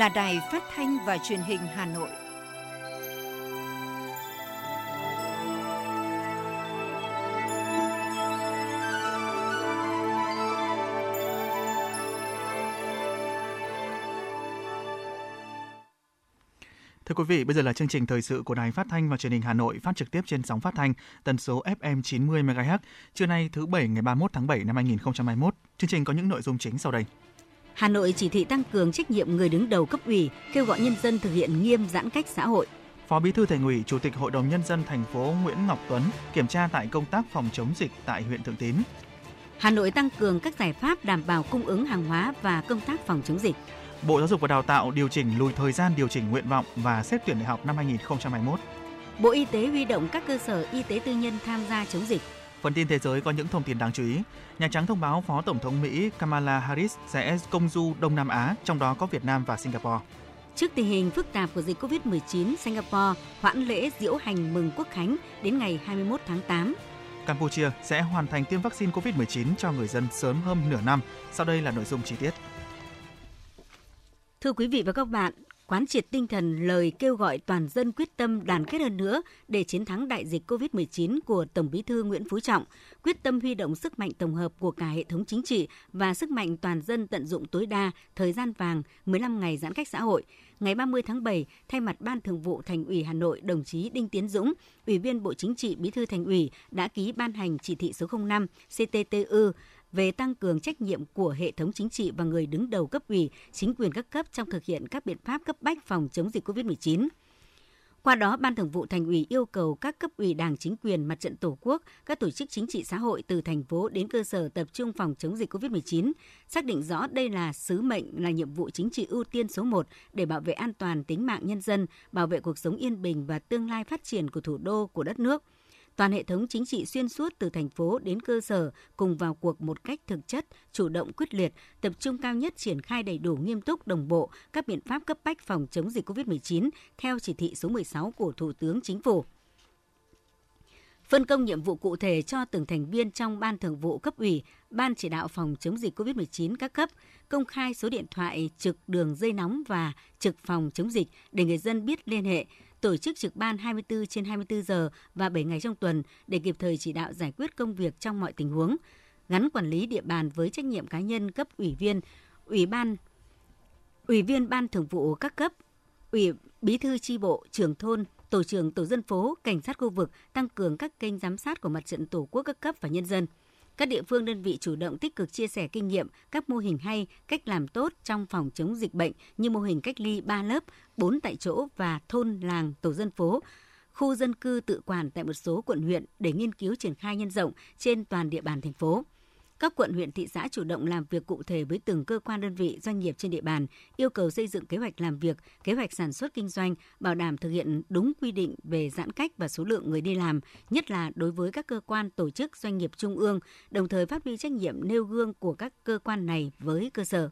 là Đài Phát thanh và Truyền hình Hà Nội. Thưa quý vị, bây giờ là chương trình thời sự của Đài Phát thanh và Truyền hình Hà Nội phát trực tiếp trên sóng phát thanh tần số FM 90 MHz. Trưa nay thứ bảy ngày 31 tháng 7 năm 2021. Chương trình có những nội dung chính sau đây. Hà Nội chỉ thị tăng cường trách nhiệm người đứng đầu cấp ủy, kêu gọi nhân dân thực hiện nghiêm giãn cách xã hội. Phó Bí thư Thành ủy, Chủ tịch Hội đồng nhân dân thành phố Nguyễn Ngọc Tuấn kiểm tra tại công tác phòng chống dịch tại huyện Thường Tín. Hà Nội tăng cường các giải pháp đảm bảo cung ứng hàng hóa và công tác phòng chống dịch. Bộ Giáo dục và Đào tạo điều chỉnh lùi thời gian điều chỉnh nguyện vọng và xét tuyển đại học năm 2021. Bộ Y tế huy động các cơ sở y tế tư nhân tham gia chống dịch. Phần tin thế giới có những thông tin đáng chú ý. Nhà Trắng thông báo Phó Tổng thống Mỹ Kamala Harris sẽ công du Đông Nam Á, trong đó có Việt Nam và Singapore. Trước tình hình phức tạp của dịch COVID-19, Singapore hoãn lễ diễu hành mừng Quốc khánh đến ngày 21 tháng 8. Campuchia sẽ hoàn thành tiêm vaccine COVID-19 cho người dân sớm hơn nửa năm. Sau đây là nội dung chi tiết. Thưa quý vị và các bạn, quán triệt tinh thần lời kêu gọi toàn dân quyết tâm đoàn kết hơn nữa để chiến thắng đại dịch COVID-19 của Tổng Bí thư Nguyễn Phú Trọng, quyết tâm huy động sức mạnh tổng hợp của cả hệ thống chính trị và sức mạnh toàn dân tận dụng tối đa thời gian vàng 15 ngày giãn cách xã hội. Ngày 30 tháng 7, thay mặt Ban Thường vụ Thành ủy Hà Nội, đồng chí Đinh Tiến Dũng, Ủy viên Bộ Chính trị, Bí thư Thành ủy đã ký ban hành chỉ thị số 05 CTTU về tăng cường trách nhiệm của hệ thống chính trị và người đứng đầu cấp ủy, chính quyền các cấp trong thực hiện các biện pháp cấp bách phòng chống dịch COVID-19. Qua đó, Ban Thường vụ Thành ủy yêu cầu các cấp ủy Đảng, chính quyền, mặt trận Tổ quốc, các tổ chức chính trị xã hội từ thành phố đến cơ sở tập trung phòng chống dịch COVID-19, xác định rõ đây là sứ mệnh là nhiệm vụ chính trị ưu tiên số 1 để bảo vệ an toàn tính mạng nhân dân, bảo vệ cuộc sống yên bình và tương lai phát triển của thủ đô của đất nước – toàn hệ thống chính trị xuyên suốt từ thành phố đến cơ sở cùng vào cuộc một cách thực chất, chủ động quyết liệt, tập trung cao nhất triển khai đầy đủ nghiêm túc đồng bộ các biện pháp cấp bách phòng chống dịch COVID-19 theo chỉ thị số 16 của Thủ tướng Chính phủ. Phân công nhiệm vụ cụ thể cho từng thành viên trong ban thường vụ cấp ủy, ban chỉ đạo phòng chống dịch COVID-19 các cấp, công khai số điện thoại trực đường dây nóng và trực phòng chống dịch để người dân biết liên hệ, tổ chức trực ban 24 trên 24 giờ và 7 ngày trong tuần để kịp thời chỉ đạo giải quyết công việc trong mọi tình huống, gắn quản lý địa bàn với trách nhiệm cá nhân cấp ủy viên, ủy ban ủy viên ban thường vụ các cấp, ủy bí thư tri bộ, trưởng thôn, tổ trưởng tổ dân phố, cảnh sát khu vực tăng cường các kênh giám sát của mặt trận tổ quốc các cấp và nhân dân. Các địa phương đơn vị chủ động tích cực chia sẻ kinh nghiệm, các mô hình hay, cách làm tốt trong phòng chống dịch bệnh như mô hình cách ly 3 lớp, 4 tại chỗ và thôn làng tổ dân phố, khu dân cư tự quản tại một số quận huyện để nghiên cứu triển khai nhân rộng trên toàn địa bàn thành phố. Các quận huyện thị xã chủ động làm việc cụ thể với từng cơ quan đơn vị doanh nghiệp trên địa bàn, yêu cầu xây dựng kế hoạch làm việc, kế hoạch sản xuất kinh doanh, bảo đảm thực hiện đúng quy định về giãn cách và số lượng người đi làm, nhất là đối với các cơ quan tổ chức doanh nghiệp trung ương, đồng thời phát huy trách nhiệm nêu gương của các cơ quan này với cơ sở.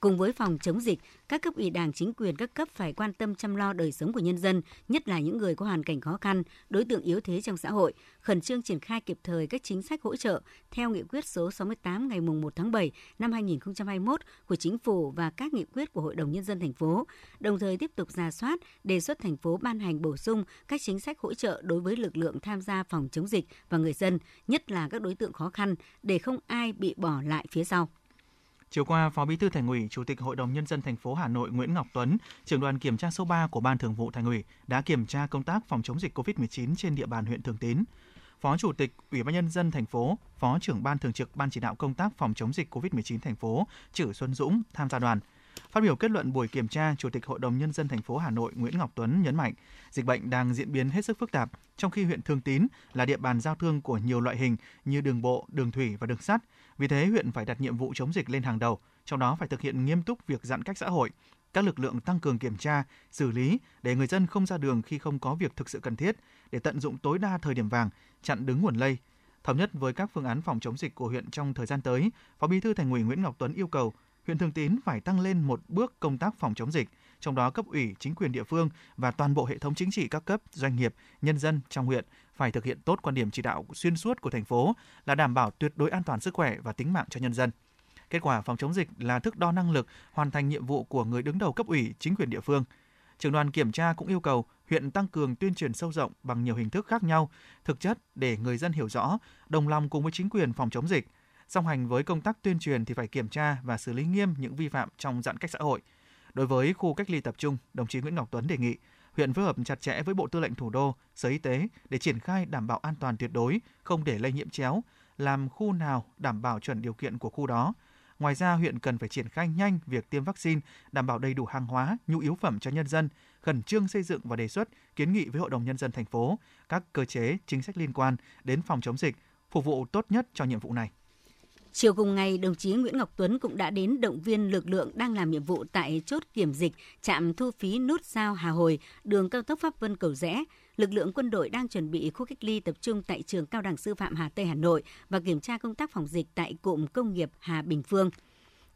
Cùng với phòng chống dịch, các cấp ủy đảng chính quyền các cấp phải quan tâm chăm lo đời sống của nhân dân, nhất là những người có hoàn cảnh khó khăn, đối tượng yếu thế trong xã hội, khẩn trương triển khai kịp thời các chính sách hỗ trợ theo nghị quyết số 68 ngày 1 tháng 7 năm 2021 của Chính phủ và các nghị quyết của Hội đồng Nhân dân thành phố, đồng thời tiếp tục ra soát, đề xuất thành phố ban hành bổ sung các chính sách hỗ trợ đối với lực lượng tham gia phòng chống dịch và người dân, nhất là các đối tượng khó khăn, để không ai bị bỏ lại phía sau. Chiều qua, Phó Bí thư Thành ủy, Chủ tịch Hội đồng nhân dân thành phố Hà Nội Nguyễn Ngọc Tuấn, trưởng đoàn kiểm tra số 3 của Ban Thường vụ Thành ủy đã kiểm tra công tác phòng chống dịch COVID-19 trên địa bàn huyện Thường Tín. Phó Chủ tịch Ủy ban nhân dân thành phố, Phó trưởng Ban thường trực Ban chỉ đạo công tác phòng chống dịch COVID-19 thành phố, Trử Xuân Dũng tham gia đoàn. Phát biểu kết luận buổi kiểm tra, Chủ tịch Hội đồng nhân dân thành phố Hà Nội Nguyễn Ngọc Tuấn nhấn mạnh, dịch bệnh đang diễn biến hết sức phức tạp, trong khi huyện Thường Tín là địa bàn giao thương của nhiều loại hình như đường bộ, đường thủy và đường sắt. Vì thế, huyện phải đặt nhiệm vụ chống dịch lên hàng đầu, trong đó phải thực hiện nghiêm túc việc giãn cách xã hội, các lực lượng tăng cường kiểm tra, xử lý để người dân không ra đường khi không có việc thực sự cần thiết, để tận dụng tối đa thời điểm vàng, chặn đứng nguồn lây. Thống nhất với các phương án phòng chống dịch của huyện trong thời gian tới, Phó Bí thư Thành ủy Nguyễn Ngọc Tuấn yêu cầu huyện Thường Tín phải tăng lên một bước công tác phòng chống dịch, trong đó cấp ủy, chính quyền địa phương và toàn bộ hệ thống chính trị các cấp, doanh nghiệp, nhân dân trong huyện phải thực hiện tốt quan điểm chỉ đạo xuyên suốt của thành phố là đảm bảo tuyệt đối an toàn sức khỏe và tính mạng cho nhân dân. Kết quả phòng chống dịch là thước đo năng lực hoàn thành nhiệm vụ của người đứng đầu cấp ủy, chính quyền địa phương. Trưởng đoàn kiểm tra cũng yêu cầu huyện tăng cường tuyên truyền sâu rộng bằng nhiều hình thức khác nhau, thực chất để người dân hiểu rõ, đồng lòng cùng với chính quyền phòng chống dịch. Song hành với công tác tuyên truyền thì phải kiểm tra và xử lý nghiêm những vi phạm trong giãn cách xã hội. Đối với khu cách ly tập trung, đồng chí Nguyễn Ngọc Tuấn đề nghị huyện phối hợp chặt chẽ với Bộ Tư lệnh Thủ đô, Sở Y tế để triển khai đảm bảo an toàn tuyệt đối, không để lây nhiễm chéo, làm khu nào đảm bảo chuẩn điều kiện của khu đó. Ngoài ra, huyện cần phải triển khai nhanh việc tiêm vaccine, đảm bảo đầy đủ hàng hóa, nhu yếu phẩm cho nhân dân, khẩn trương xây dựng và đề xuất kiến nghị với Hội đồng Nhân dân thành phố các cơ chế, chính sách liên quan đến phòng chống dịch, phục vụ tốt nhất cho nhiệm vụ này. Chiều cùng ngày, đồng chí Nguyễn Ngọc Tuấn cũng đã đến động viên lực lượng đang làm nhiệm vụ tại chốt kiểm dịch trạm thu phí nút giao Hà Hồi, đường cao tốc Pháp Vân Cầu Rẽ. Lực lượng quân đội đang chuẩn bị khu cách ly tập trung tại trường Cao đẳng Sư phạm Hà Tây Hà Nội và kiểm tra công tác phòng dịch tại cụm công nghiệp Hà Bình Phương.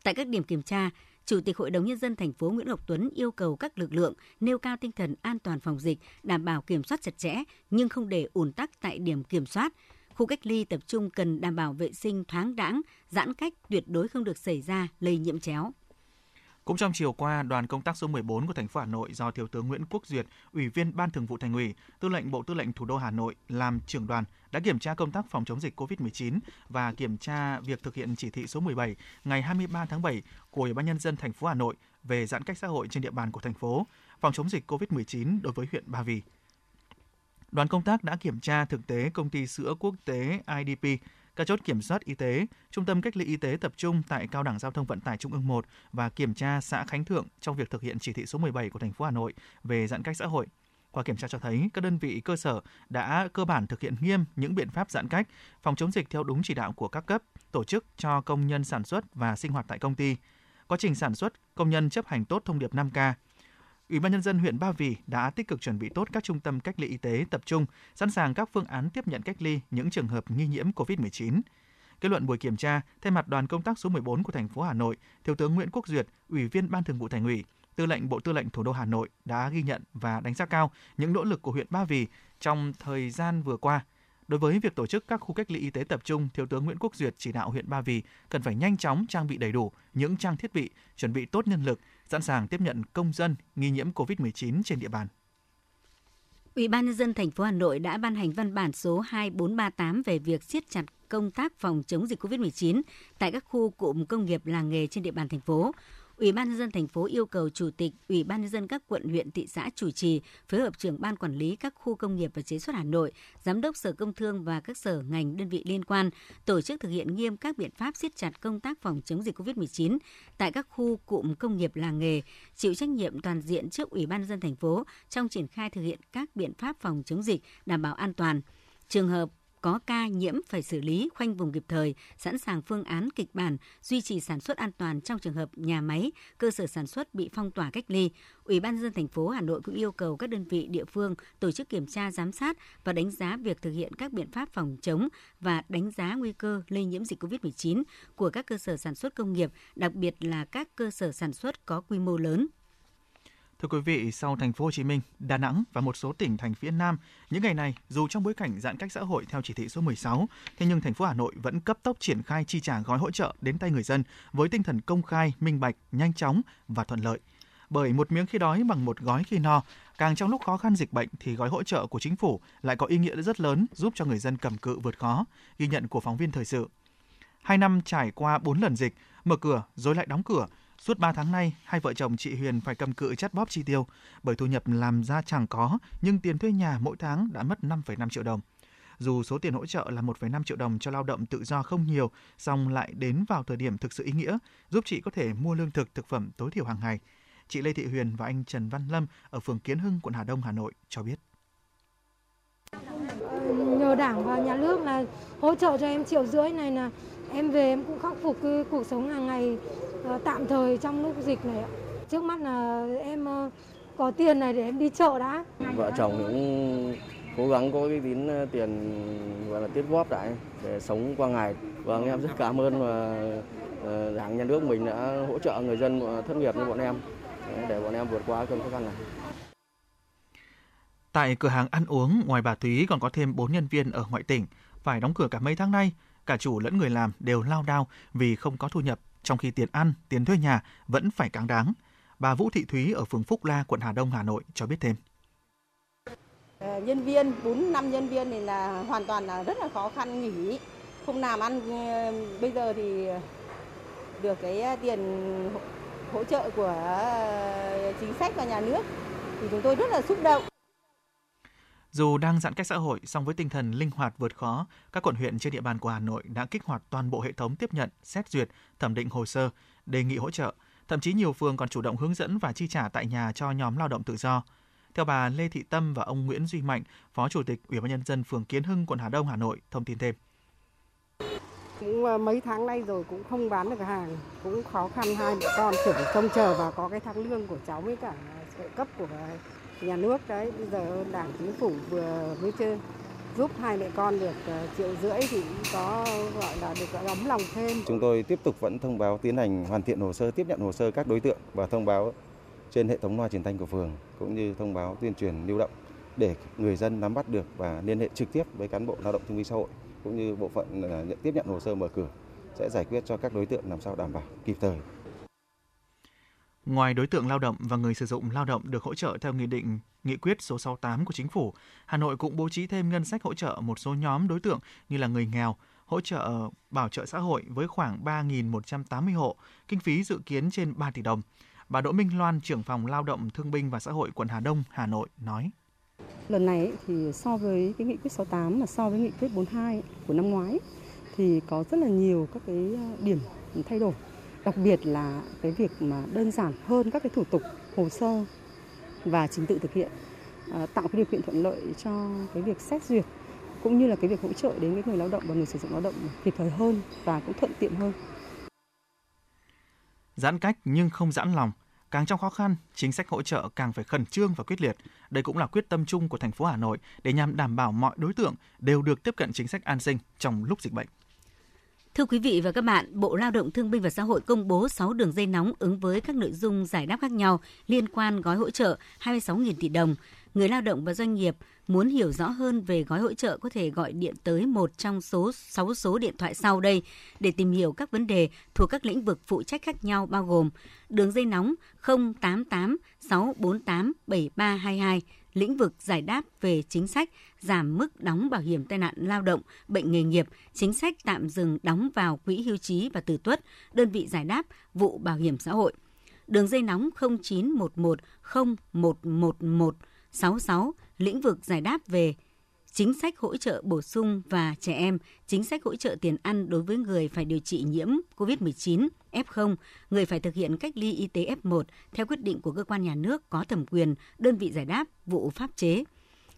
Tại các điểm kiểm tra, Chủ tịch Hội đồng Nhân dân thành phố Nguyễn Ngọc Tuấn yêu cầu các lực lượng nêu cao tinh thần an toàn phòng dịch, đảm bảo kiểm soát chặt chẽ nhưng không để ùn tắc tại điểm kiểm soát, Khu cách ly tập trung cần đảm bảo vệ sinh thoáng đãng, giãn cách tuyệt đối không được xảy ra lây nhiễm chéo. Cũng trong chiều qua, đoàn công tác số 14 của thành phố Hà Nội do Thiếu tướng Nguyễn Quốc Duyệt, Ủy viên Ban Thường vụ Thành ủy, Tư lệnh Bộ Tư lệnh Thủ đô Hà Nội làm trưởng đoàn đã kiểm tra công tác phòng chống dịch COVID-19 và kiểm tra việc thực hiện chỉ thị số 17 ngày 23 tháng 7 của Ủy ban nhân dân thành phố Hà Nội về giãn cách xã hội trên địa bàn của thành phố, phòng chống dịch COVID-19 đối với huyện Ba Vì. Đoàn công tác đã kiểm tra thực tế công ty sữa quốc tế IDP, các chốt kiểm soát y tế, trung tâm cách ly y tế tập trung tại Cao đẳng Giao thông Vận tải Trung ương 1 và kiểm tra xã Khánh Thượng trong việc thực hiện chỉ thị số 17 của thành phố Hà Nội về giãn cách xã hội. Qua kiểm tra cho thấy, các đơn vị cơ sở đã cơ bản thực hiện nghiêm những biện pháp giãn cách, phòng chống dịch theo đúng chỉ đạo của các cấp, tổ chức cho công nhân sản xuất và sinh hoạt tại công ty. Quá trình sản xuất, công nhân chấp hành tốt thông điệp 5K, Ủy ban nhân dân huyện Ba Vì đã tích cực chuẩn bị tốt các trung tâm cách ly y tế tập trung, sẵn sàng các phương án tiếp nhận cách ly những trường hợp nghi nhiễm COVID-19. Kết luận buổi kiểm tra, thay mặt đoàn công tác số 14 của thành phố Hà Nội, Thiếu tướng Nguyễn Quốc Duyệt, Ủy viên Ban Thường vụ Thành ủy, Tư lệnh Bộ Tư lệnh Thủ đô Hà Nội đã ghi nhận và đánh giá cao những nỗ lực của huyện Ba Vì trong thời gian vừa qua. Đối với việc tổ chức các khu cách ly y tế tập trung, Thiếu tướng Nguyễn Quốc Duyệt chỉ đạo huyện Ba Vì cần phải nhanh chóng trang bị đầy đủ những trang thiết bị, chuẩn bị tốt nhân lực, sẵn sàng tiếp nhận công dân nghi nhiễm COVID-19 trên địa bàn. Ủy ban nhân dân thành phố Hà Nội đã ban hành văn bản số 2438 về việc siết chặt công tác phòng chống dịch COVID-19 tại các khu cụm công nghiệp làng nghề trên địa bàn thành phố. Ủy ban nhân dân thành phố yêu cầu chủ tịch Ủy ban nhân dân các quận huyện thị xã chủ trì phối hợp trưởng ban quản lý các khu công nghiệp và chế xuất Hà Nội, giám đốc Sở Công Thương và các sở ngành đơn vị liên quan tổ chức thực hiện nghiêm các biện pháp siết chặt công tác phòng chống dịch COVID-19 tại các khu cụm công nghiệp làng nghề, chịu trách nhiệm toàn diện trước Ủy ban nhân dân thành phố trong triển khai thực hiện các biện pháp phòng chống dịch đảm bảo an toàn. Trường hợp có ca nhiễm phải xử lý khoanh vùng kịp thời, sẵn sàng phương án kịch bản duy trì sản xuất an toàn trong trường hợp nhà máy, cơ sở sản xuất bị phong tỏa cách ly. Ủy ban dân thành phố Hà Nội cũng yêu cầu các đơn vị địa phương tổ chức kiểm tra giám sát và đánh giá việc thực hiện các biện pháp phòng chống và đánh giá nguy cơ lây nhiễm dịch COVID-19 của các cơ sở sản xuất công nghiệp, đặc biệt là các cơ sở sản xuất có quy mô lớn. Thưa quý vị, sau thành phố Hồ Chí Minh, Đà Nẵng và một số tỉnh thành phía Nam, những ngày này dù trong bối cảnh giãn cách xã hội theo chỉ thị số 16, thế nhưng thành phố Hà Nội vẫn cấp tốc triển khai chi trả gói hỗ trợ đến tay người dân với tinh thần công khai, minh bạch, nhanh chóng và thuận lợi. Bởi một miếng khi đói bằng một gói khi no, càng trong lúc khó khăn dịch bệnh thì gói hỗ trợ của chính phủ lại có ý nghĩa rất lớn giúp cho người dân cầm cự vượt khó, ghi nhận của phóng viên thời sự. Hai năm trải qua bốn lần dịch, mở cửa rồi lại đóng cửa, Suốt 3 tháng nay, hai vợ chồng chị Huyền phải cầm cự chắt bóp chi tiêu bởi thu nhập làm ra chẳng có, nhưng tiền thuê nhà mỗi tháng đã mất 5,5 triệu đồng. Dù số tiền hỗ trợ là 1,5 triệu đồng cho lao động tự do không nhiều, song lại đến vào thời điểm thực sự ý nghĩa, giúp chị có thể mua lương thực, thực phẩm tối thiểu hàng ngày. Chị Lê Thị Huyền và anh Trần Văn Lâm ở phường Kiến Hưng, quận Hà Đông, Hà Nội cho biết. Ờ, nhờ Đảng và nhà nước là hỗ trợ cho em triệu rưỡi này là em về em cũng khắc phục cuộc sống hàng ngày tạm thời trong lúc dịch này Trước mắt là em ờ, có tiền này để em đi chợ đã. Vợ chồng cũng cố gắng có cái tín ờ, tiền gọi là tiết góp lại để sống qua ngày. Vâng em rất cảm ơn và đảng nhà nước mình đã hỗ trợ người dân thất nghiệp như bọn em để bọn em vượt qua cơn khó khăn này. Tại cửa hàng ăn uống, ngoài bà Thúy còn có thêm 4 nhân viên ở ngoại tỉnh, phải đóng cửa cả mấy tháng nay. Cả chủ lẫn người làm đều lao đao vì không có thu nhập trong khi tiền ăn, tiền thuê nhà vẫn phải cáng đáng. Bà Vũ Thị Thúy ở phường Phúc La, quận Hà Đông, Hà Nội cho biết thêm. Ờ, nhân viên, 4 năm nhân viên thì là hoàn toàn là rất là khó khăn nghỉ, không làm ăn. Ờ, bây giờ thì được cái tiền hỗ trợ của ờ, chính sách và nhà nước thì chúng tôi rất là xúc động. Dù đang giãn cách xã hội, song với tinh thần linh hoạt vượt khó, các quận huyện trên địa bàn của Hà Nội đã kích hoạt toàn bộ hệ thống tiếp nhận, xét duyệt, thẩm định hồ sơ, đề nghị hỗ trợ. Thậm chí nhiều phường còn chủ động hướng dẫn và chi trả tại nhà cho nhóm lao động tự do. Theo bà Lê Thị Tâm và ông Nguyễn Duy Mạnh, Phó Chủ tịch Ủy ban nhân dân phường Kiến Hưng, quận Hà Đông, Hà Nội thông tin thêm. Cũng ờ, mấy tháng nay rồi cũng không bán được hàng, cũng khó khăn hai mẹ con chỉ trông chờ và có cái tháng lương của cháu với cả ờ, trợ cấp của nhà nước đấy. Bây giờ đảng chính phủ vừa mới chơi giúp hai mẹ con được ờ, triệu rưỡi thì có gọi là được ấm lòng thêm. Chúng tôi tiếp tục vẫn thông báo tiến hành hoàn thiện hồ sơ, tiếp nhận hồ sơ các đối tượng và thông báo trên hệ thống loa truyền thanh của phường cũng như thông báo tuyên truyền lưu động để người dân nắm bắt được và liên hệ trực tiếp với cán bộ lao động thương binh xã hội cũng như bộ phận ờ, nhận tiếp nhận hồ sơ mở cửa sẽ giải quyết cho các đối tượng làm sao đảm bảo kịp thời. Ngoài đối tượng lao động và người sử dụng lao động được hỗ trợ theo nghị định nghị quyết số 68 của chính phủ, Hà Nội cũng bố trí thêm ngân sách hỗ trợ một số nhóm đối tượng như là người nghèo, hỗ trợ bảo trợ xã hội với khoảng 3.180 hộ, kinh phí dự kiến trên 3 tỷ đồng. Bà Đỗ Minh Loan, trưởng phòng Lao động Thương binh và Xã hội quận Hà Đông, Hà Nội nói. Lần này thì so với cái nghị quyết 68 mà so với nghị quyết 42 của năm ngoái thì có rất là nhiều các cái ờ, điểm thay đổi. Đặc biệt là cái việc mà đơn giản hơn các cái thủ tục hồ sơ và trình tự thực hiện à, tạo cái điều kiện thuận lợi cho cái việc xét duyệt cũng như là cái việc hỗ trợ đến với người lao động và người sử dụng lao động kịp thời hơn và cũng thuận tiện hơn. Giãn cách nhưng không giãn lòng, càng trong khó khăn, chính sách hỗ trợ càng phải khẩn trương và quyết liệt. Đây cũng là quyết tâm chung của thành phố Hà Nội để nhằm đảm bảo mọi đối tượng đều được tiếp cận chính sách an sinh trong lúc dịch bệnh. Thưa quý vị và các bạn, Bộ Lao động Thương binh và Xã hội công bố 6 đường dây nóng ứng với các nội dung giải đáp khác nhau liên quan gói hỗ trợ 26.000 tỷ đồng. Người lao động và doanh nghiệp Muốn hiểu rõ hơn về gói hỗ trợ có thể gọi điện tới một trong số 6 số điện thoại sau đây để tìm hiểu các vấn đề thuộc các lĩnh vực phụ trách khác nhau bao gồm đường dây nóng 088 648 7322, lĩnh vực giải đáp về chính sách giảm mức đóng bảo hiểm tai nạn lao động, bệnh nghề nghiệp, chính sách tạm dừng đóng vào quỹ hưu trí và tử tuất, đơn vị giải đáp vụ bảo hiểm xã hội. Đường dây nóng 0911 0111 66 lĩnh vực giải đáp về chính sách hỗ trợ bổ sung và trẻ em, chính sách hỗ trợ tiền ăn đối với người phải điều trị nhiễm COVID-19, F0, người phải thực hiện cách ly y tế F1 theo quyết định của cơ quan nhà nước có thẩm quyền, đơn vị giải đáp, vụ pháp chế.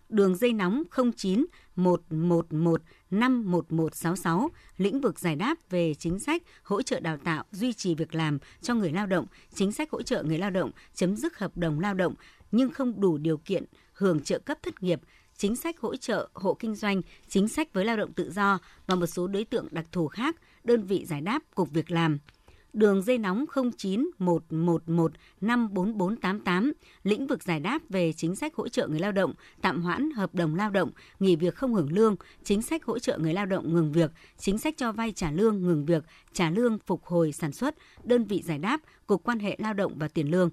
Đường dây nóng 09 111 51166, lĩnh vực giải đáp về chính sách hỗ trợ đào tạo, duy trì việc làm cho người lao động, chính sách hỗ trợ người lao động chấm dứt hợp đồng lao động nhưng không đủ điều kiện hưởng trợ cấp thất nghiệp, chính sách hỗ trợ hộ kinh doanh, chính sách với lao động tự do và một số đối tượng đặc thù khác, đơn vị giải đáp Cục Việc làm. Đường dây nóng 09111 54488, lĩnh vực giải đáp về chính sách hỗ trợ người lao động, tạm hoãn hợp đồng lao động, nghỉ việc không hưởng lương, chính sách hỗ trợ người lao động ngừng việc, chính sách cho vay trả lương ngừng việc, trả lương phục hồi sản xuất, đơn vị giải đáp, Cục quan hệ lao động và tiền lương.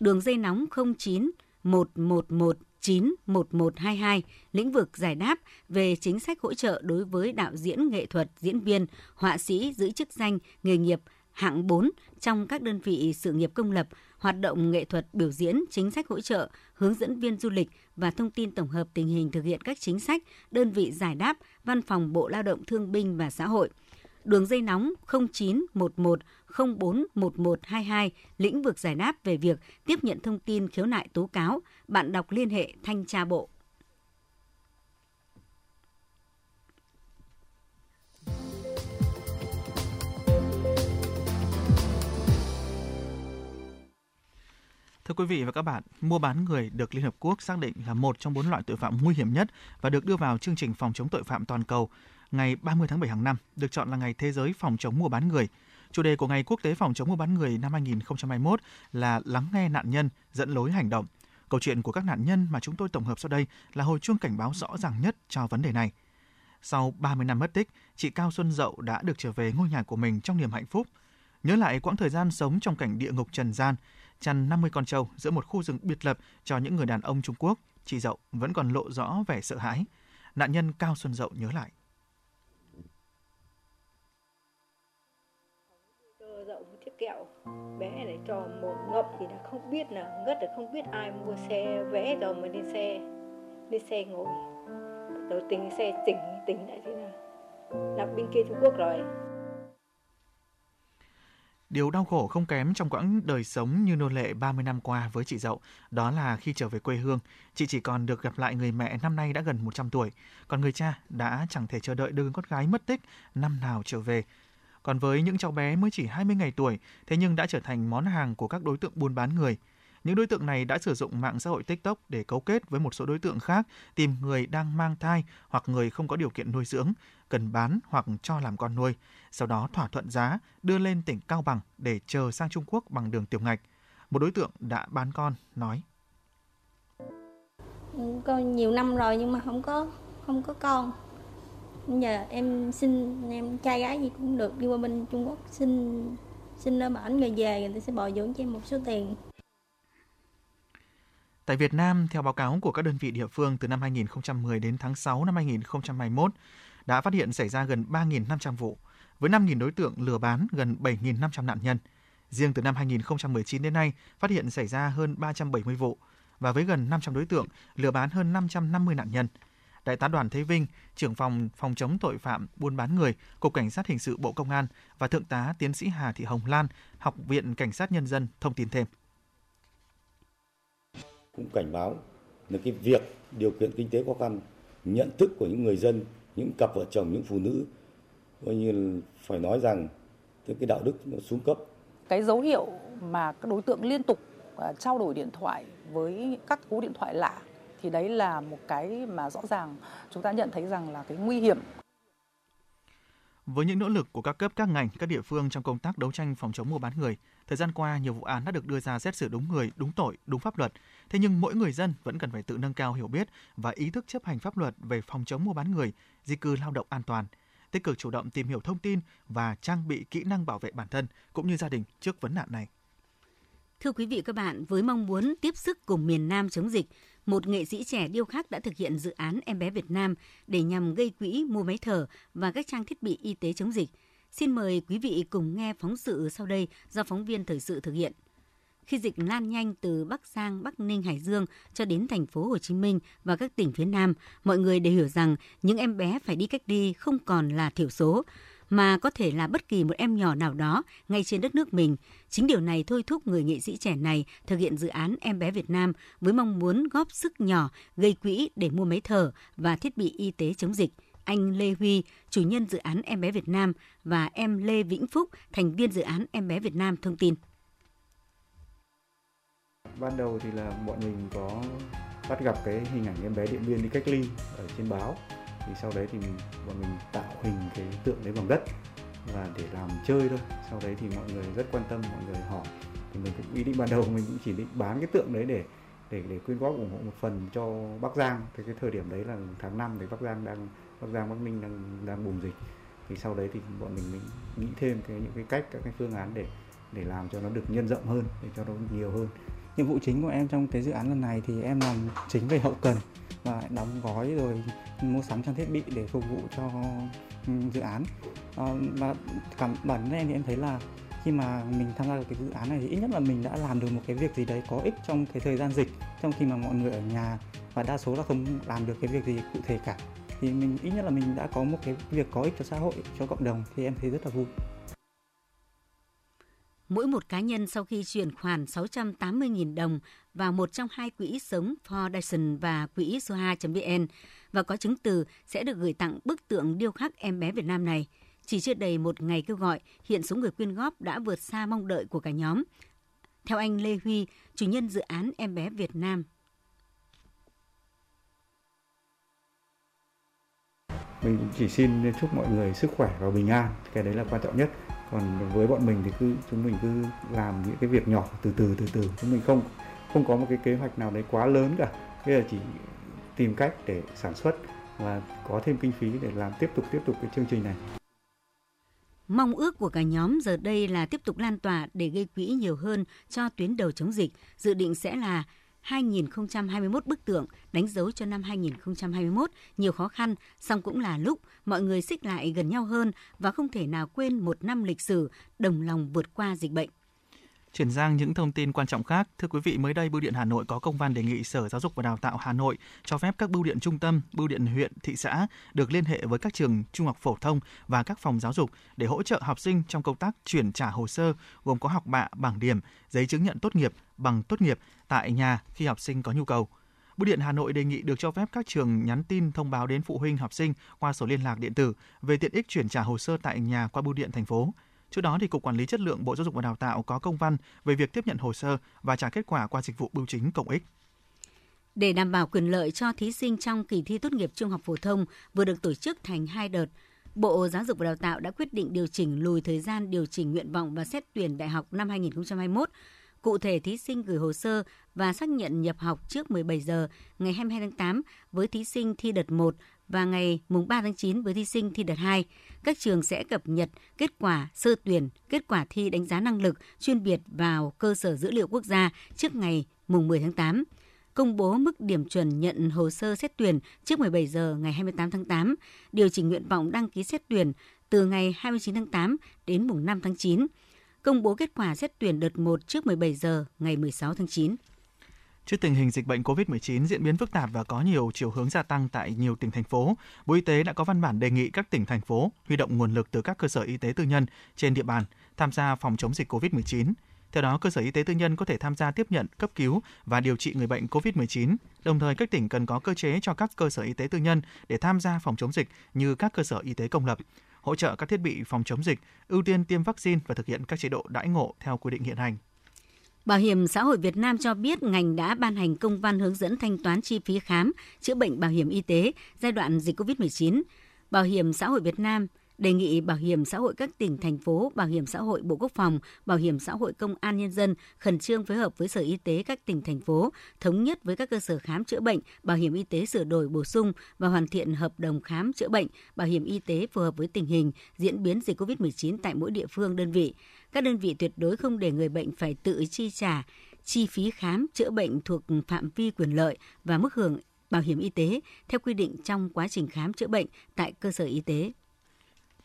Đường dây nóng 09 111 91122, lĩnh vực giải đáp về chính sách hỗ trợ đối với đạo diễn nghệ thuật, diễn viên, họa sĩ giữ chức danh, nghề nghiệp hạng 4 trong các đơn vị sự nghiệp công lập, hoạt động nghệ thuật biểu diễn, chính sách hỗ trợ, hướng dẫn viên du lịch và thông tin tổng hợp tình hình thực hiện các chính sách, đơn vị giải đáp, Văn phòng Bộ Lao động Thương binh và Xã hội – đường dây nóng 0911 041122, lĩnh vực giải đáp về việc tiếp nhận thông tin khiếu nại tố cáo, bạn đọc liên hệ thanh tra bộ. Thưa quý vị và các bạn, mua bán người được Liên Hợp Quốc xác định là một trong bốn loại tội phạm nguy hiểm nhất và được đưa vào chương trình phòng chống tội phạm toàn cầu ngày 30 tháng 7 hàng năm được chọn là ngày thế giới phòng chống mua bán người. Chủ đề của Ngày Quốc tế phòng chống mua bán người năm 2021 là lắng nghe nạn nhân, dẫn lối hành động. Câu chuyện của các nạn nhân mà chúng tôi tổng hợp sau đây là hồi chuông cảnh báo rõ ràng nhất cho vấn đề này. Sau 30 năm mất tích, chị Cao Xuân Dậu đã được trở về ngôi nhà của mình trong niềm hạnh phúc. Nhớ lại quãng thời gian sống trong cảnh địa ngục trần gian, chăn 50 con trâu giữa một khu rừng biệt lập cho những người đàn ông Trung Quốc, chị Dậu vẫn còn lộ rõ vẻ sợ hãi. Nạn nhân Cao Xuân Dậu nhớ lại. Một chiếc kẹo. Bé này cho một ngậm thì là không biết là ngất là không biết ai mua xe vẽ rồi mà lên xe lên xe ngồi. Đầu tính xe tỉnh tỉnh lại thế là là bên kia Trung Quốc rồi. Điều đau khổ không kém trong quãng đời sống như nô lệ 30 năm qua với chị Dậu, đó là khi trở về quê hương, chị chỉ còn được gặp lại người mẹ năm nay đã gần 100 tuổi, còn người cha đã chẳng thể chờ đợi đưa con gái mất tích năm nào trở về. Còn với những cháu bé mới chỉ 20 ngày tuổi, thế nhưng đã trở thành món hàng của các đối tượng buôn bán người. Những đối tượng này đã sử dụng mạng xã hội TikTok để cấu kết với một số đối tượng khác tìm người đang mang thai hoặc người không có điều kiện nuôi dưỡng, cần bán hoặc cho làm con nuôi, sau đó thỏa thuận giá đưa lên tỉnh Cao Bằng để chờ sang Trung Quốc bằng đường tiểu ngạch. Một đối tượng đã bán con nói: Có nhiều năm rồi nhưng mà không có không có con. Bây giờ em xin em trai gái gì cũng được đi qua bên Trung Quốc xin xin ở bản người về người ta sẽ bồi dưỡng cho em một số tiền Tại Việt Nam, theo báo cáo của các đơn vị địa phương từ năm 2010 đến tháng 6 năm 2021, đã phát hiện xảy ra gần 3.500 vụ, với 5.000 đối tượng lừa bán gần 7.500 nạn nhân. Riêng từ năm 2019 đến nay, phát hiện xảy ra hơn 370 vụ, và với gần 500 đối tượng lừa bán hơn 550 nạn nhân. Đại tá Đoàn Thế Vinh, trưởng phòng phòng chống tội phạm buôn bán người, Cục Cảnh sát Hình sự Bộ Công an và Thượng tá Tiến sĩ Hà Thị Hồng Lan, Học viện Cảnh sát Nhân dân thông tin thêm cũng cảnh báo là cái việc điều kiện kinh tế khó khăn, nhận thức của những người dân, những cặp vợ chồng, những phụ nữ coi như phải nói rằng cái đạo đức nó xuống cấp. Cái dấu hiệu mà các đối tượng liên tục à, trao đổi điện thoại với các cú điện thoại lạ thì đấy là một cái mà rõ ràng chúng ta nhận thấy rằng là cái nguy hiểm với những nỗ lực của các cấp các ngành, các địa phương trong công tác đấu tranh phòng chống mua bán người, thời gian qua nhiều vụ án đã được đưa ra xét xử đúng người, đúng tội, đúng pháp luật. Thế nhưng mỗi người dân vẫn cần phải tự nâng cao hiểu biết và ý thức chấp hành pháp luật về phòng chống mua bán người, di cư lao động an toàn, tích cực chủ động tìm hiểu thông tin và trang bị kỹ năng bảo vệ bản thân cũng như gia đình trước vấn nạn này. Thưa quý vị các bạn, với mong muốn tiếp sức cùng miền Nam chống dịch, một nghệ sĩ trẻ điêu khắc đã thực hiện dự án Em bé Việt Nam để nhằm gây quỹ mua máy thở và các trang thiết bị y tế chống dịch. Xin mời quý vị cùng nghe phóng sự sau đây do phóng viên thời sự thực hiện. Khi dịch lan nhanh từ Bắc Giang, Bắc Ninh, Hải Dương cho đến thành phố Hồ Chí Minh và các tỉnh phía Nam, mọi người đều hiểu rằng những em bé phải đi cách ly không còn là thiểu số mà có thể là bất kỳ một em nhỏ nào đó ngay trên đất nước mình. Chính điều này thôi thúc người nghệ sĩ trẻ này thực hiện dự án Em bé Việt Nam với mong muốn góp sức nhỏ gây quỹ để mua máy thở và thiết bị y tế chống dịch. Anh Lê Huy, chủ nhân dự án Em bé Việt Nam và em Lê Vĩnh Phúc, thành viên dự án Em bé Việt Nam thông tin. Ban đầu thì là bọn mình có bắt gặp cái hình ảnh em bé Điện Biên đi cách ly ở trên báo thì sau đấy thì bọn mình tạo hình cái tượng đấy bằng đất và để làm chơi thôi. Sau đấy thì mọi người rất quan tâm, mọi người hỏi. Thì mình cũng ý định ban đầu mình cũng chỉ định bán cái tượng đấy để để để quyên góp ủng hộ một phần cho Bắc Giang. Thì cái thời điểm đấy là tháng 5 thì Bắc Giang đang, Bắc Giang, Bắc Ninh đang đang bùng dịch. Thì sau đấy thì bọn mình mình nghĩ thêm cái, những cái cách, các cái phương án để để làm cho nó được nhân rộng hơn, để cho nó nhiều hơn. Nhiệm vụ chính của em trong cái dự án lần này thì em làm chính về hậu cần và đóng gói rồi mua sắm trang thiết bị để phục vụ cho ừ, dự án. À, và cảm bản thân em thì em thấy là khi mà mình tham gia được cái dự án này thì ít nhất là mình đã làm được một cái việc gì đấy có ích trong cái thời gian dịch trong khi mà mọi người ở nhà và đa số là không làm được cái việc gì cụ thể cả. Thì mình ít nhất là mình đã có một cái việc có ích cho xã hội cho cộng đồng thì em thấy rất là vui. Mỗi một cá nhân sau khi chuyển khoản 680.000 đồng vào một trong hai quỹ sống Foundation và quỹ soha.vn và có chứng từ sẽ được gửi tặng bức tượng điêu khắc em bé Việt Nam này. Chỉ chưa đầy một ngày kêu gọi, hiện số người quyên góp đã vượt xa mong đợi của cả nhóm. Theo anh Lê Huy, chủ nhân dự án Em bé Việt Nam. Mình chỉ xin chúc mọi người sức khỏe và bình an, cái đấy là quan trọng nhất còn với bọn mình thì cứ chúng mình cứ làm những cái việc nhỏ từ từ từ từ. Chúng mình không không có một cái kế hoạch nào đấy quá lớn cả. Bây giờ chỉ tìm cách để sản xuất và có thêm kinh phí để làm tiếp tục tiếp tục cái chương trình này. Mong ước của cả nhóm giờ đây là tiếp tục lan tỏa để gây quỹ nhiều hơn cho tuyến đầu chống dịch, dự định sẽ là 2021 bức tượng đánh dấu cho năm 2021 nhiều khó khăn, song cũng là lúc mọi người xích lại gần nhau hơn và không thể nào quên một năm lịch sử đồng lòng vượt qua dịch bệnh. Chuyển sang những thông tin quan trọng khác, thưa quý vị, mới đây Bưu điện Hà Nội có công văn đề nghị Sở Giáo dục và Đào tạo Hà Nội cho phép các bưu điện trung tâm, bưu điện huyện, thị xã được liên hệ với các trường trung học phổ thông và các phòng giáo dục để hỗ trợ học sinh trong công tác chuyển trả hồ sơ gồm có học bạ, bảng điểm, giấy chứng nhận tốt nghiệp, bằng tốt nghiệp tại nhà khi học sinh có nhu cầu. Bưu điện Hà Nội đề nghị được cho phép các trường nhắn tin thông báo đến phụ huynh học sinh qua số liên lạc điện tử về tiện ích chuyển trả hồ sơ tại nhà qua bưu điện thành phố. Trước đó, thì Cục Quản lý Chất lượng Bộ Giáo dục và Đào tạo có công văn về việc tiếp nhận hồ sơ và trả kết quả qua dịch vụ bưu chính công ích. Để đảm bảo quyền lợi cho thí sinh trong kỳ thi tốt nghiệp trung học phổ thông vừa được tổ chức thành hai đợt, Bộ Giáo dục và Đào tạo đã quyết định điều chỉnh lùi thời gian điều chỉnh nguyện vọng và xét tuyển đại học năm 2021. Cụ thể, thí sinh gửi hồ sơ và xác nhận nhập học trước 17 giờ ngày 22 tháng 8 với thí sinh thi đợt 1 và ngày mùng 3 tháng 9 với thí sinh thi đợt 2. Các trường sẽ cập nhật kết quả sơ tuyển, kết quả thi đánh giá năng lực chuyên biệt vào cơ sở dữ liệu quốc gia trước ngày mùng 10 tháng 8 công bố mức điểm chuẩn nhận hồ sơ xét tuyển trước 17 giờ ngày 28 tháng 8, điều chỉnh nguyện vọng đăng ký xét tuyển từ ngày 29 tháng 8 đến mùng 5 tháng 9, công bố kết quả xét tuyển đợt 1 trước 17 giờ ngày 16 tháng 9. Trước tình hình dịch bệnh COVID-19 diễn biến phức tạp và có nhiều chiều hướng gia tăng tại nhiều tỉnh thành phố, Bộ Y tế đã có văn bản đề nghị các tỉnh thành phố huy động nguồn lực từ các cơ sở y tế tư nhân trên địa bàn tham gia phòng chống dịch COVID-19. Theo đó, cơ sở y tế tư nhân có thể tham gia tiếp nhận, cấp cứu và điều trị người bệnh COVID-19. Đồng thời, các tỉnh cần có cơ chế cho các cơ sở y tế tư nhân để tham gia phòng chống dịch như các cơ sở y tế công lập, hỗ trợ các thiết bị phòng chống dịch, ưu tiên tiêm vaccine và thực hiện các chế độ đãi ngộ theo quy định hiện hành. Bảo hiểm xã hội Việt Nam cho biết ngành đã ban hành công văn hướng dẫn thanh toán chi phí khám, chữa bệnh bảo hiểm y tế giai đoạn dịch COVID-19. Bảo hiểm xã hội Việt Nam đề nghị Bảo hiểm xã hội các tỉnh, thành phố, Bảo hiểm xã hội Bộ Quốc phòng, Bảo hiểm xã hội Công an Nhân dân khẩn trương phối hợp với Sở Y tế các tỉnh, thành phố, thống nhất với các cơ sở khám chữa bệnh, bảo hiểm y tế sửa đổi bổ sung và hoàn thiện hợp đồng khám chữa bệnh, bảo hiểm y tế phù hợp với tình hình, diễn biến dịch COVID-19 tại mỗi địa phương, đơn vị. Các đơn vị tuyệt đối không để người bệnh phải tự chi trả chi phí khám, chữa bệnh thuộc phạm vi quyền lợi và mức hưởng bảo hiểm y tế theo quy định trong quá trình khám chữa bệnh tại cơ sở y tế.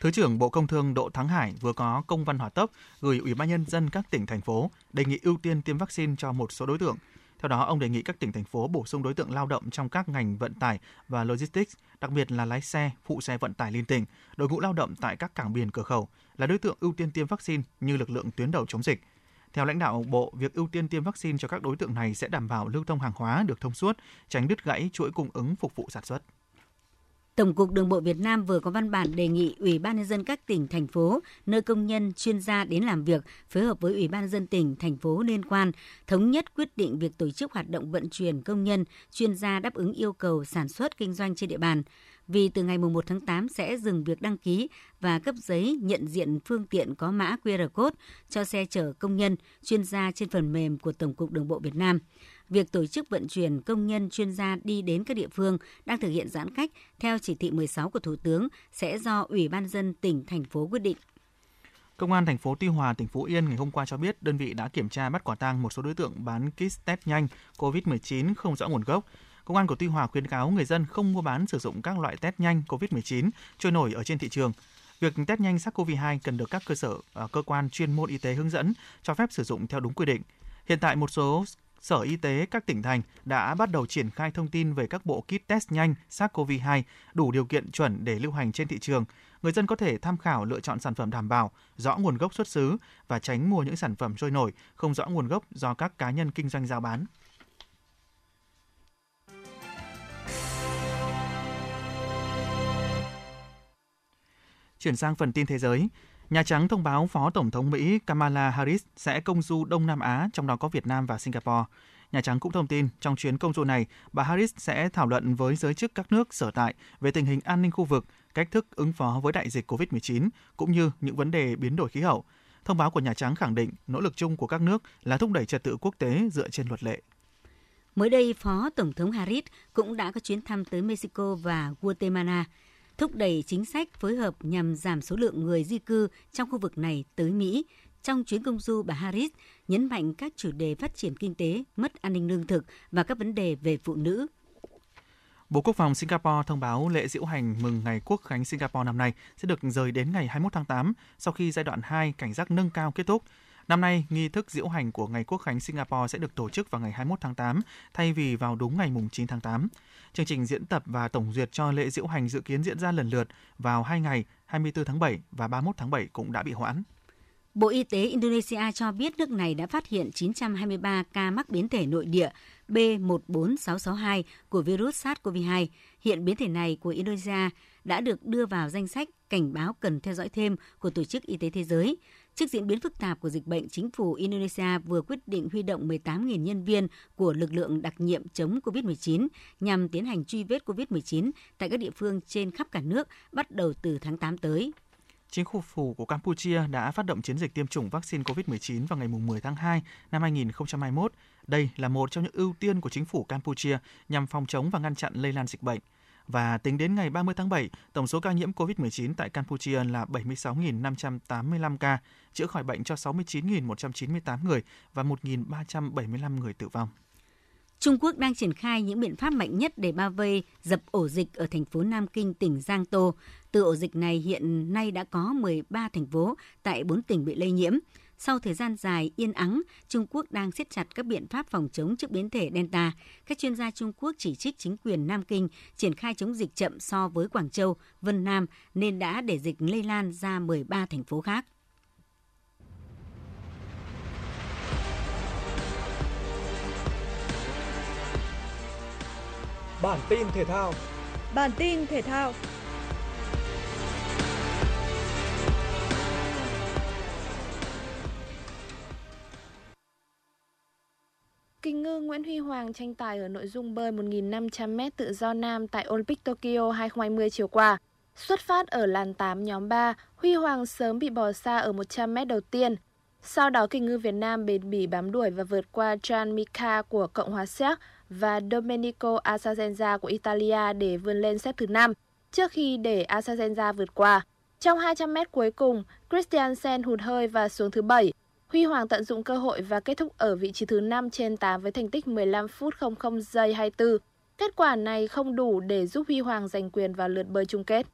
Thứ trưởng Bộ Công Thương Đỗ Thắng Hải vừa có công văn hỏa tốc gửi Ủy ban nhân dân các tỉnh, thành phố đề nghị ưu tiên tiêm vaccine cho một số đối tượng. Theo đó, ông đề nghị các tỉnh thành phố bổ sung đối tượng lao động trong các ngành vận tải và logistics, đặc biệt là lái xe, phụ xe vận tải liên tỉnh, đội ngũ lao động tại các cảng biển cửa khẩu là đối tượng ưu tiên tiêm vaccine như lực lượng tuyến đầu chống dịch. Theo lãnh đạo Bộ, việc ưu tiên tiêm vaccine cho các đối tượng này sẽ đảm bảo lưu thông hàng hóa được thông suốt, tránh đứt gãy chuỗi cung ứng phục vụ sản xuất. Tổng cục Đường bộ Việt Nam vừa có văn bản đề nghị Ủy ban nhân dân các tỉnh, thành phố, nơi công nhân, chuyên gia đến làm việc, phối hợp với Ủy ban nhân dân tỉnh, thành phố liên quan, thống nhất quyết định việc tổ chức hoạt động vận chuyển công nhân, chuyên gia đáp ứng yêu cầu sản xuất kinh doanh trên địa bàn. Vì từ ngày 1 tháng 8 sẽ dừng việc đăng ký và cấp giấy nhận diện phương tiện có mã QR code cho xe chở công nhân, chuyên gia trên phần mềm của Tổng cục Đường bộ Việt Nam việc tổ chức vận chuyển công nhân chuyên gia đi đến các địa phương đang thực hiện giãn cách theo chỉ thị 16 của Thủ tướng sẽ do Ủy ban dân tỉnh, thành phố quyết định. Công an thành phố Tuy Hòa, tỉnh Phú Yên ngày hôm qua cho biết đơn vị đã kiểm tra bắt quả tang một số đối tượng bán kit test nhanh COVID-19 không rõ nguồn gốc. Công an của Tuy Hòa khuyến cáo người dân không mua bán sử dụng các loại test nhanh COVID-19 trôi nổi ở trên thị trường. Việc test nhanh SARS-CoV-2 cần được các cơ sở à, cơ quan chuyên môn y tế hướng dẫn cho phép sử dụng theo đúng quy định. Hiện tại một số Sở Y tế các tỉnh thành đã bắt đầu triển khai thông tin về các bộ kit test nhanh SARS-CoV-2 đủ điều kiện chuẩn để lưu hành trên thị trường. Người dân có thể tham khảo lựa chọn sản phẩm đảm bảo, rõ nguồn gốc xuất xứ và tránh mua những sản phẩm trôi nổi, không rõ nguồn gốc do các cá nhân kinh doanh giao bán. Chuyển sang phần tin thế giới, Nhà Trắng thông báo Phó Tổng thống Mỹ Kamala Harris sẽ công du Đông Nam Á, trong đó có Việt Nam và Singapore. Nhà Trắng cũng thông tin trong chuyến công du này, bà Harris sẽ thảo luận với giới chức các nước sở tại về tình hình an ninh khu vực, cách thức ứng phó với đại dịch COVID-19 cũng như những vấn đề biến đổi khí hậu. Thông báo của Nhà Trắng khẳng định nỗ lực chung của các nước là thúc đẩy trật tự quốc tế dựa trên luật lệ. Mới đây, Phó Tổng thống Harris cũng đã có chuyến thăm tới Mexico và Guatemala thúc đẩy chính sách phối hợp nhằm giảm số lượng người di cư trong khu vực này tới Mỹ. Trong chuyến công du, bà Harris nhấn mạnh các chủ đề phát triển kinh tế, mất an ninh lương thực và các vấn đề về phụ nữ, Bộ Quốc phòng Singapore thông báo lễ diễu hành mừng ngày Quốc khánh Singapore năm nay sẽ được rời đến ngày 21 tháng 8 sau khi giai đoạn 2 cảnh giác nâng cao kết thúc. Năm nay, nghi thức diễu hành của ngày Quốc khánh Singapore sẽ được tổ chức vào ngày 21 tháng 8 thay vì vào đúng ngày 9 tháng 8. Chương trình diễn tập và tổng duyệt cho lễ diễu hành dự kiến diễn ra lần lượt vào hai ngày 24 tháng 7 và 31 tháng 7 cũng đã bị hoãn. Bộ Y tế Indonesia cho biết nước này đã phát hiện 923 ca mắc biến thể nội địa B14662 của virus SARS-CoV-2. Hiện biến thể này của Indonesia đã được đưa vào danh sách cảnh báo cần theo dõi thêm của Tổ chức Y tế Thế giới. Trước diễn biến phức tạp của dịch bệnh, chính phủ Indonesia vừa quyết định huy động 18.000 nhân viên của lực lượng đặc nhiệm chống COVID-19 nhằm tiến hành truy vết COVID-19 tại các địa phương trên khắp cả nước bắt đầu từ tháng 8 tới. Chính phủ của Campuchia đã phát động chiến dịch tiêm chủng vaccine COVID-19 vào ngày 10 tháng 2 năm 2021. Đây là một trong những ưu tiên của chính phủ Campuchia nhằm phòng chống và ngăn chặn lây lan dịch bệnh. Và tính đến ngày 30 tháng 7, tổng số ca nhiễm COVID-19 tại Campuchia là 76.585 ca, chữa khỏi bệnh cho 69.198 người và 1.375 người tử vong. Trung Quốc đang triển khai những biện pháp mạnh nhất để bao vây, dập ổ dịch ở thành phố Nam Kinh, tỉnh Giang Tô. Từ ổ dịch này hiện nay đã có 13 thành phố tại 4 tỉnh bị lây nhiễm. Sau thời gian dài yên ắng, Trung Quốc đang siết chặt các biện pháp phòng chống trước biến thể Delta. Các chuyên gia Trung Quốc chỉ trích chính quyền Nam Kinh triển khai chống dịch chậm so với Quảng Châu, Vân Nam nên đã để dịch lây lan ra 13 thành phố khác. Bản tin thể thao Bản tin thể thao Nguyễn Huy Hoàng tranh tài ở nội dung bơi 1.500m tự do nam tại Olympic Tokyo 2020 chiều qua. Xuất phát ở làn 8 nhóm 3, Huy Hoàng sớm bị bỏ xa ở 100m đầu tiên. Sau đó kinh ngư Việt Nam bền bỉ bám đuổi và vượt qua Jan Mika của Cộng hòa Séc và Domenico Asazenza của Italia để vươn lên xếp thứ 5, trước khi để Asazenza vượt qua. Trong 200m cuối cùng, Christiansen hụt hơi và xuống thứ 7. Huy Hoàng tận dụng cơ hội và kết thúc ở vị trí thứ 5 trên 8 với thành tích 15 phút 00 giây 24. Kết quả này không đủ để giúp Huy Hoàng giành quyền vào lượt bơi chung kết.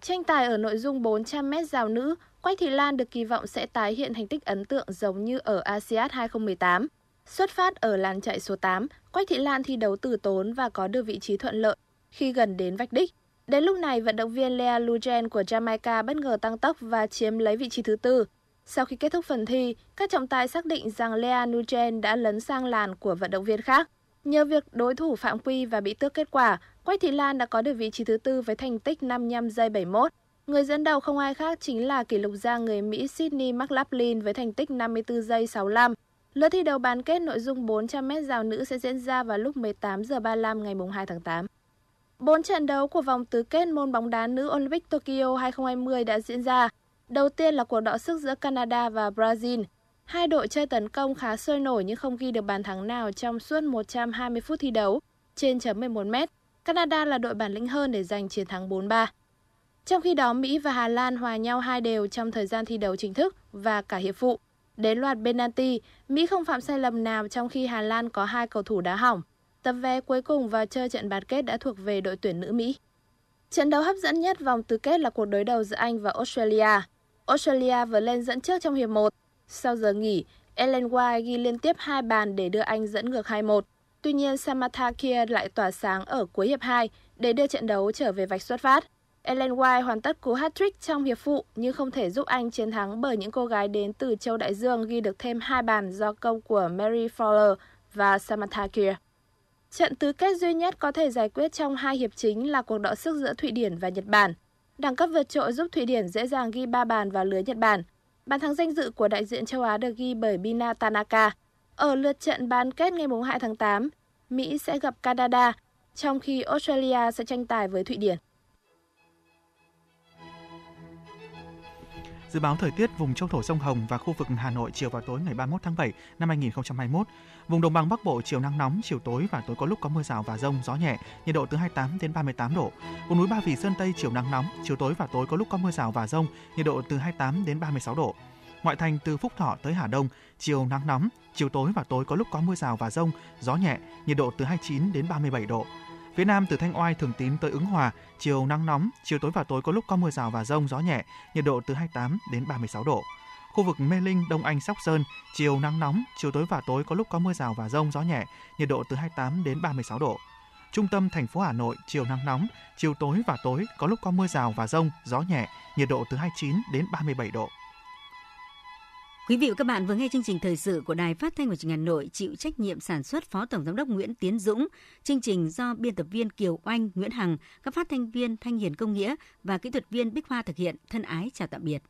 Tranh tài ở nội dung 400m rào nữ, Quách Thị Lan được kỳ vọng sẽ tái hiện thành tích ấn tượng giống như ở ASEAN 2018. Xuất phát ở làn chạy số 8, Quách Thị Lan thi đấu từ tốn và có được vị trí thuận lợi khi gần đến vạch đích. Đến lúc này, vận động viên Lea Lujen của Jamaica bất ngờ tăng tốc và chiếm lấy vị trí thứ tư. Sau khi kết thúc phần thi, các trọng tài xác định rằng Lea Nujen đã lấn sang làn của vận động viên khác. Nhờ việc đối thủ phạm quy và bị tước kết quả, Quách Thị Lan đã có được vị trí thứ tư với thành tích 55 giây 71. Người dẫn đầu không ai khác chính là kỷ lục gia người Mỹ Sydney McLaughlin với thành tích 54 giây 65. Lượt thi đấu bán kết nội dung 400m rào nữ sẽ diễn ra vào lúc 18 giờ 35 ngày 2 tháng 8. Bốn trận đấu của vòng tứ kết môn bóng đá nữ Olympic Tokyo 2020 đã diễn ra. Đầu tiên là cuộc đọ sức giữa Canada và Brazil. Hai đội chơi tấn công khá sôi nổi nhưng không ghi được bàn thắng nào trong suốt 120 phút thi đấu. Trên chấm 11 m, Canada là đội bản lĩnh hơn để giành chiến thắng 4-3. Trong khi đó, Mỹ và Hà Lan hòa nhau hai đều trong thời gian thi đấu chính thức và cả hiệp phụ. Đến loạt penalty, Mỹ không phạm sai lầm nào trong khi Hà Lan có hai cầu thủ đá hỏng. Tập vé cuối cùng vào chơi trận bán kết đã thuộc về đội tuyển nữ Mỹ. Trận đấu hấp dẫn nhất vòng tứ kết là cuộc đối đầu giữa Anh và Australia. Australia vừa lên dẫn trước trong hiệp 1. Sau giờ nghỉ, Ellen White ghi liên tiếp hai bàn để đưa Anh dẫn ngược 2-1. Tuy nhiên, Samantha Kia lại tỏa sáng ở cuối hiệp 2 để đưa trận đấu trở về vạch xuất phát. Ellen White hoàn tất cú hat-trick trong hiệp phụ nhưng không thể giúp Anh chiến thắng bởi những cô gái đến từ châu Đại Dương ghi được thêm hai bàn do công của Mary Fowler và Samantha Kier. Trận tứ kết duy nhất có thể giải quyết trong hai hiệp chính là cuộc đọ sức giữa Thụy Điển và Nhật Bản. Đẳng cấp vượt trội giúp Thụy Điển dễ dàng ghi 3 bàn vào lưới Nhật Bản. Bàn thắng danh dự của đại diện châu Á được ghi bởi Bina Tanaka. Ở lượt trận bán kết ngày 2 tháng 8, Mỹ sẽ gặp Canada, trong khi Australia sẽ tranh tài với Thụy Điển. Dự báo thời tiết vùng châu thổ sông Hồng và khu vực Hà Nội chiều và tối ngày 31 tháng 7 năm 2021. Vùng đồng bằng Bắc Bộ chiều nắng nóng, chiều tối và tối có lúc có mưa rào và rông, gió nhẹ, nhiệt độ từ 28 đến 38 độ. Vùng núi Ba Vì Sơn Tây chiều nắng nóng, chiều tối và tối có lúc có mưa rào và rông, nhiệt độ từ 28 đến 36 độ. Ngoại thành từ Phúc Thọ tới Hà Đông, chiều nắng nóng, chiều tối và tối có lúc có mưa rào và rông, gió nhẹ, nhiệt độ từ 29 đến 37 độ. Phía Nam từ Thanh Oai, Thường Tín tới Ứng Hòa, chiều nắng nóng, chiều tối và tối có lúc có mưa rào và rông, gió nhẹ, nhiệt độ từ 28 đến 36 độ. Khu vực Mê Linh, Đông Anh, Sóc Sơn, chiều nắng nóng, chiều tối và tối có lúc có mưa rào và rông, gió nhẹ, nhiệt độ từ 28 đến 36 độ. Trung tâm thành phố Hà Nội, chiều nắng nóng, chiều tối và tối có lúc có mưa rào và rông, gió nhẹ, nhiệt độ từ 29 đến 37 độ. Quý vị và các bạn vừa nghe chương trình thời sự của Đài Phát thanh và Truyền hình Hà Nội chịu trách nhiệm sản xuất Phó Tổng giám đốc Nguyễn Tiến Dũng, chương trình do biên tập viên Kiều Oanh, Nguyễn Hằng, các phát thanh viên Thanh Hiền Công Nghĩa và kỹ thuật viên Bích Hoa thực hiện. Thân ái chào tạm biệt.